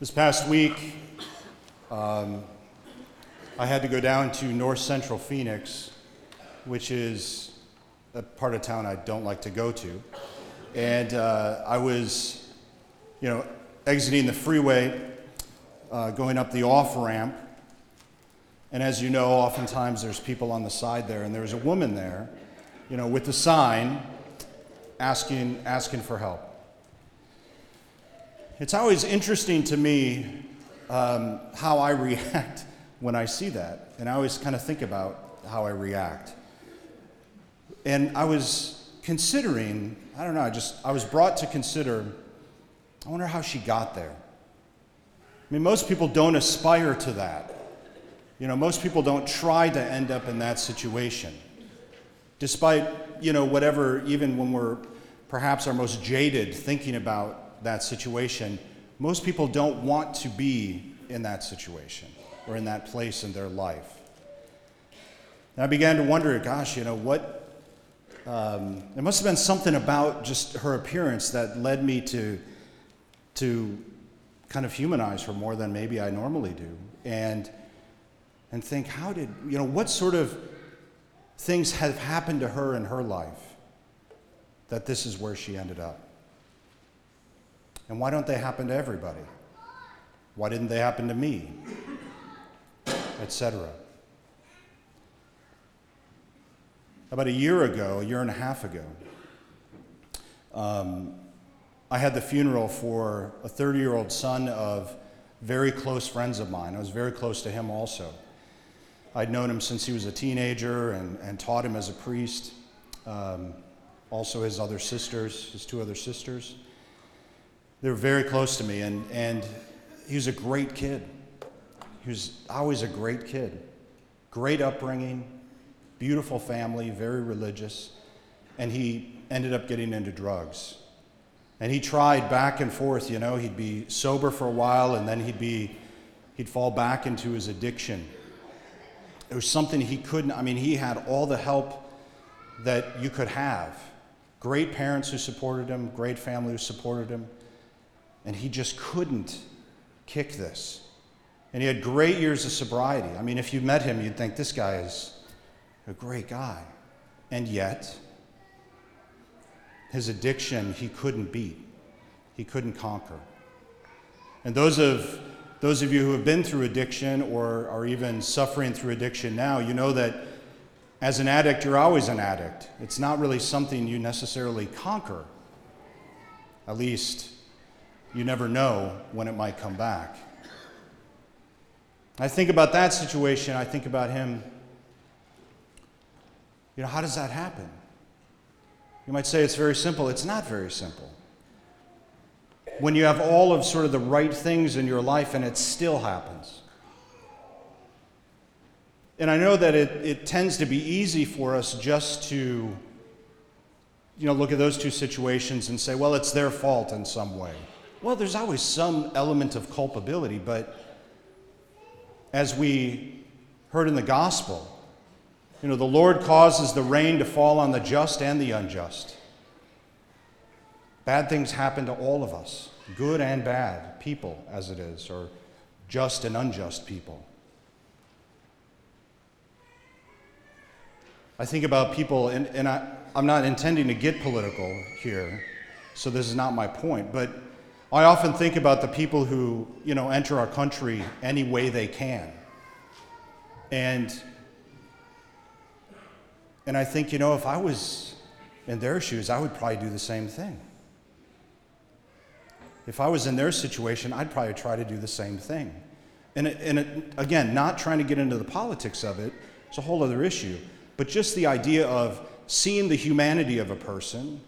This past week, um, I had to go down to north central Phoenix, which is a part of town I don't like to go to. And uh, I was, you know, exiting the freeway, uh, going up the off ramp. And as you know, oftentimes there's people on the side there, and there was a woman there, you know, with the sign asking, asking for help. It's always interesting to me um, how I react when I see that. And I always kind of think about how I react. And I was considering, I don't know, I just, I was brought to consider, I wonder how she got there. I mean, most people don't aspire to that. You know, most people don't try to end up in that situation. Despite, you know, whatever, even when we're perhaps our most jaded thinking about that situation, most people don't want to be in that situation or in that place in their life. And I began to wonder, gosh, you know, what. Um, it must have been something about just her appearance that led me to, to kind of humanize her more than maybe I normally do. And, and think, how did, you know, what sort of things have happened to her in her life that this is where she ended up? And why don't they happen to everybody? Why didn't they happen to me? Etc. About a year ago, a year and a half ago, um, I had the funeral for a 30 year old son of very close friends of mine. I was very close to him also. I'd known him since he was a teenager and, and taught him as a priest. Um, also, his other sisters, his two other sisters. They were very close to me, and, and he was a great kid. He was always a great kid. Great upbringing, beautiful family, very religious, and he ended up getting into drugs. And he tried back and forth, you know, he'd be sober for a while and then he'd be he'd fall back into his addiction. It was something he couldn't, I mean, he had all the help that you could have. Great parents who supported him, great family who supported him and he just couldn't kick this. And he had great years of sobriety. I mean, if you met him, you'd think this guy is a great guy. And yet, his addiction he couldn't beat, he couldn't conquer. And those of, those of you who have been through addiction or are even suffering through addiction now, you know that as an addict, you're always an addict. It's not really something you necessarily conquer, at least you never know when it might come back. I think about that situation, I think about him. You know, how does that happen? You might say it's very simple. It's not very simple. When you have all of sort of the right things in your life and it still happens. And I know that it, it tends to be easy for us just to, you know, look at those two situations and say, well, it's their fault in some way. Well, there's always some element of culpability, but as we heard in the gospel, you know, the Lord causes the rain to fall on the just and the unjust. Bad things happen to all of us, good and bad people, as it is, or just and unjust people. I think about people, and, and I, I'm not intending to get political here, so this is not my point, but I often think about the people who, you know, enter our country any way they can. And and I think, you know, if I was in their shoes, I would probably do the same thing. If I was in their situation, I'd probably try to do the same thing. And, it, and it, again, not trying to get into the politics of it, it's a whole other issue. But just the idea of seeing the humanity of a person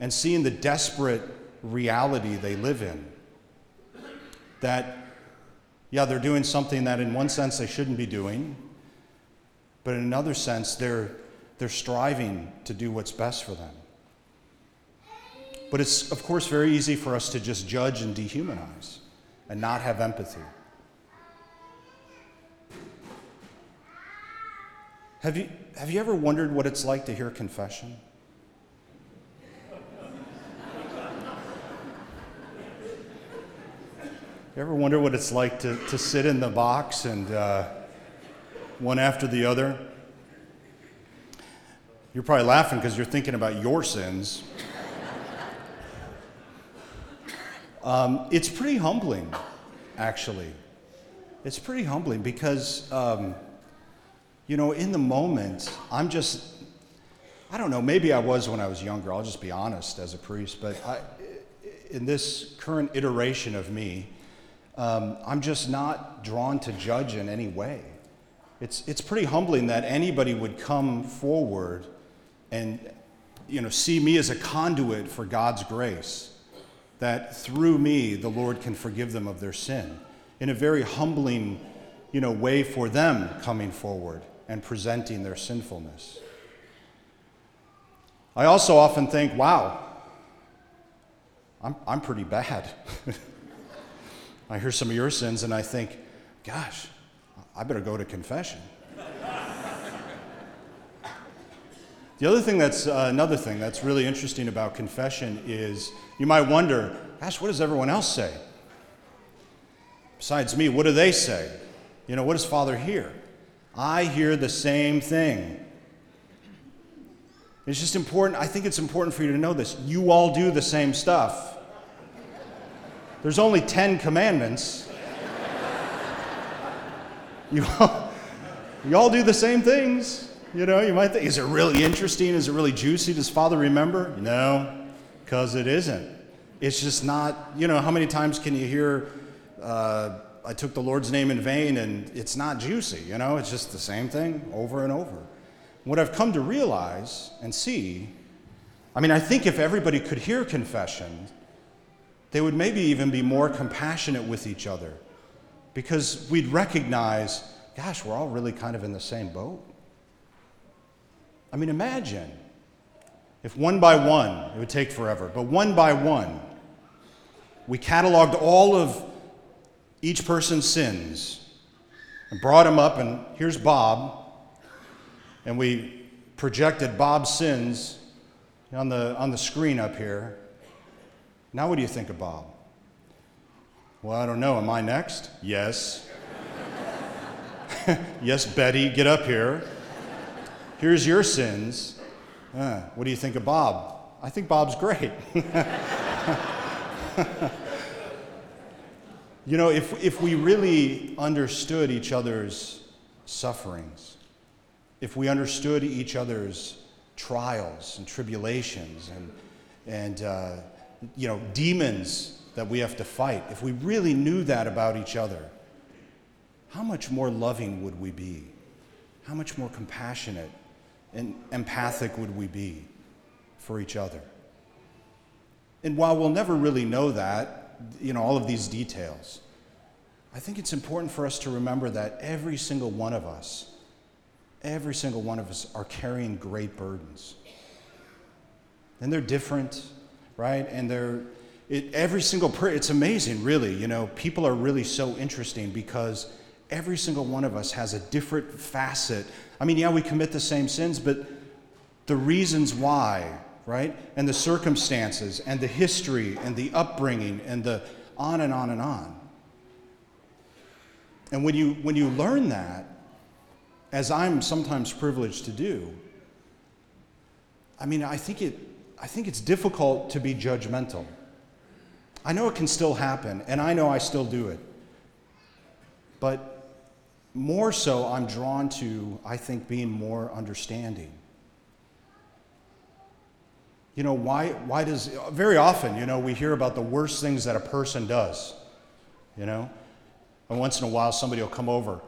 and seeing the desperate reality they live in. That, yeah, they're doing something that in one sense they shouldn't be doing, but in another sense, they're, they're striving to do what's best for them. But it's, of course, very easy for us to just judge and dehumanize and not have empathy. Have you, have you ever wondered what it's like to hear confession? You ever wonder what it's like to, to sit in the box and uh, one after the other? You're probably laughing because you're thinking about your sins. um, it's pretty humbling, actually. It's pretty humbling because, um, you know, in the moment, I'm just, I don't know, maybe I was when I was younger, I'll just be honest as a priest, but I, in this current iteration of me, um, I'm just not drawn to judge in any way. It's, it's pretty humbling that anybody would come forward and you know, see me as a conduit for God's grace, that through me the Lord can forgive them of their sin in a very humbling you know, way for them coming forward and presenting their sinfulness. I also often think, wow, I'm, I'm pretty bad. I hear some of your sins and I think, gosh, I better go to confession. the other thing that's uh, another thing that's really interesting about confession is you might wonder, gosh, what does everyone else say? Besides me, what do they say? You know, what does Father hear? I hear the same thing. It's just important, I think it's important for you to know this. You all do the same stuff. There's only 10 commandments. you, all, you all do the same things. You know, you might think, is it really interesting? Is it really juicy? Does Father remember? No, because it isn't. It's just not, you know, how many times can you hear, uh, I took the Lord's name in vain and it's not juicy, you know? It's just the same thing over and over. What I've come to realize and see, I mean, I think if everybody could hear confession, they would maybe even be more compassionate with each other because we'd recognize, gosh, we're all really kind of in the same boat. I mean, imagine if one by one, it would take forever, but one by one, we cataloged all of each person's sins and brought them up, and here's Bob, and we projected Bob's sins on the, on the screen up here. Now, what do you think of Bob? Well, I don't know. Am I next? Yes. yes, Betty, get up here. Here's your sins. Uh, what do you think of Bob? I think Bob's great. you know, if, if we really understood each other's sufferings, if we understood each other's trials and tribulations and, and uh, you know, demons that we have to fight, if we really knew that about each other, how much more loving would we be? How much more compassionate and empathic would we be for each other? And while we'll never really know that, you know, all of these details, I think it's important for us to remember that every single one of us, every single one of us are carrying great burdens. And they're different, right? And they're, it, every single person, it's amazing, really. You know, people are really so interesting because every single one of us has a different facet. I mean, yeah, we commit the same sins, but the reasons why, right? And the circumstances and the history and the upbringing and the on and on and on. And when you, when you learn that, as I'm sometimes privileged to do, I mean, I think it, I think it's difficult to be judgmental. I know it can still happen, and I know I still do it. But more so, I'm drawn to, I think, being more understanding. You know, why, why does, very often, you know, we hear about the worst things that a person does, you know? And once in a while, somebody will come over,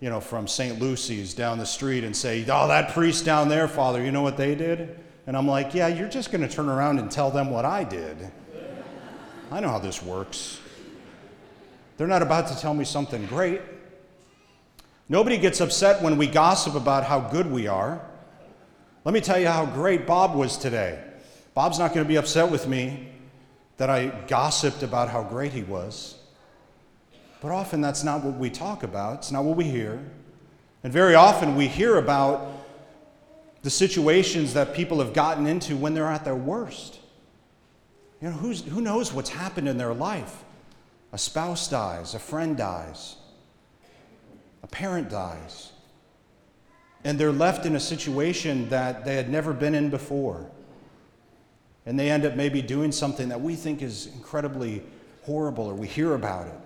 you know, from St. Lucy's down the street and say, Oh, that priest down there, Father, you know what they did? And I'm like, yeah, you're just going to turn around and tell them what I did. I know how this works. They're not about to tell me something great. Nobody gets upset when we gossip about how good we are. Let me tell you how great Bob was today. Bob's not going to be upset with me that I gossiped about how great he was. But often that's not what we talk about, it's not what we hear. And very often we hear about the situations that people have gotten into when they're at their worst. You know, who knows what's happened in their life? a spouse dies, a friend dies, a parent dies, and they're left in a situation that they had never been in before. And they end up maybe doing something that we think is incredibly horrible or we hear about it,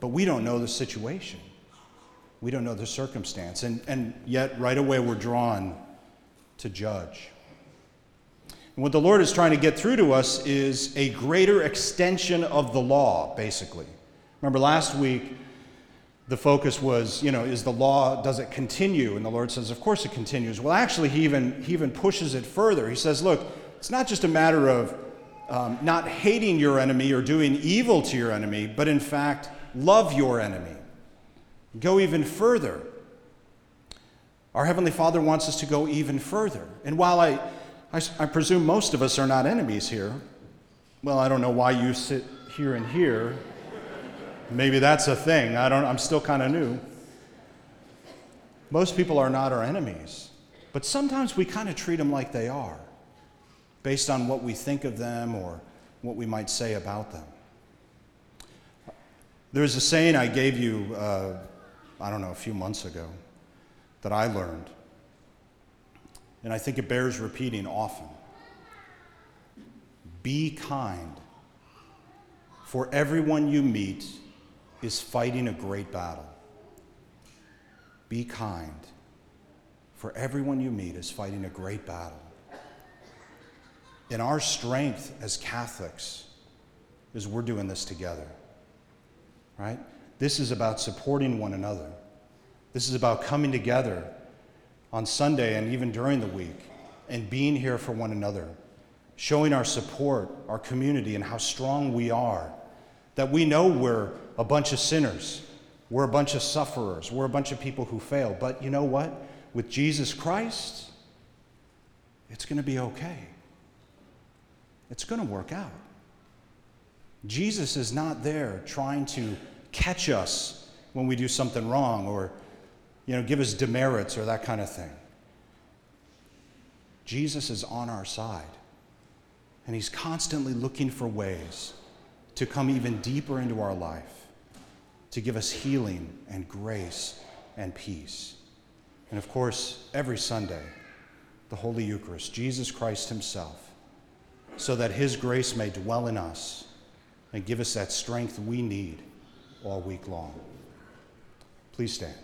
but we don't know the situation. We don't know the circumstance. And, and yet, right away, we're drawn to judge. And what the Lord is trying to get through to us is a greater extension of the law, basically. Remember last week, the focus was, you know, is the law, does it continue? And the Lord says, of course it continues. Well, actually, he even, he even pushes it further. He says, look, it's not just a matter of um, not hating your enemy or doing evil to your enemy, but in fact, love your enemy. Go even further. Our Heavenly Father wants us to go even further. And while I, I, I, presume most of us are not enemies here, well, I don't know why you sit here and here. Maybe that's a thing. I don't, I'm still kind of new. Most people are not our enemies, but sometimes we kind of treat them like they are, based on what we think of them or what we might say about them. There's a saying I gave you, uh, I don't know, a few months ago that I learned, and I think it bears repeating often. Be kind, for everyone you meet is fighting a great battle. Be kind, for everyone you meet is fighting a great battle. And our strength as Catholics is we're doing this together, right? This is about supporting one another. This is about coming together on Sunday and even during the week and being here for one another, showing our support, our community, and how strong we are. That we know we're a bunch of sinners, we're a bunch of sufferers, we're a bunch of people who fail. But you know what? With Jesus Christ, it's going to be okay. It's going to work out. Jesus is not there trying to catch us when we do something wrong or you know, give us demerits or that kind of thing. Jesus is on our side, and he's constantly looking for ways to come even deeper into our life, to give us healing and grace and peace. And of course, every Sunday, the Holy Eucharist, Jesus Christ Himself, so that His grace may dwell in us and give us that strength we need all week long. Please stand.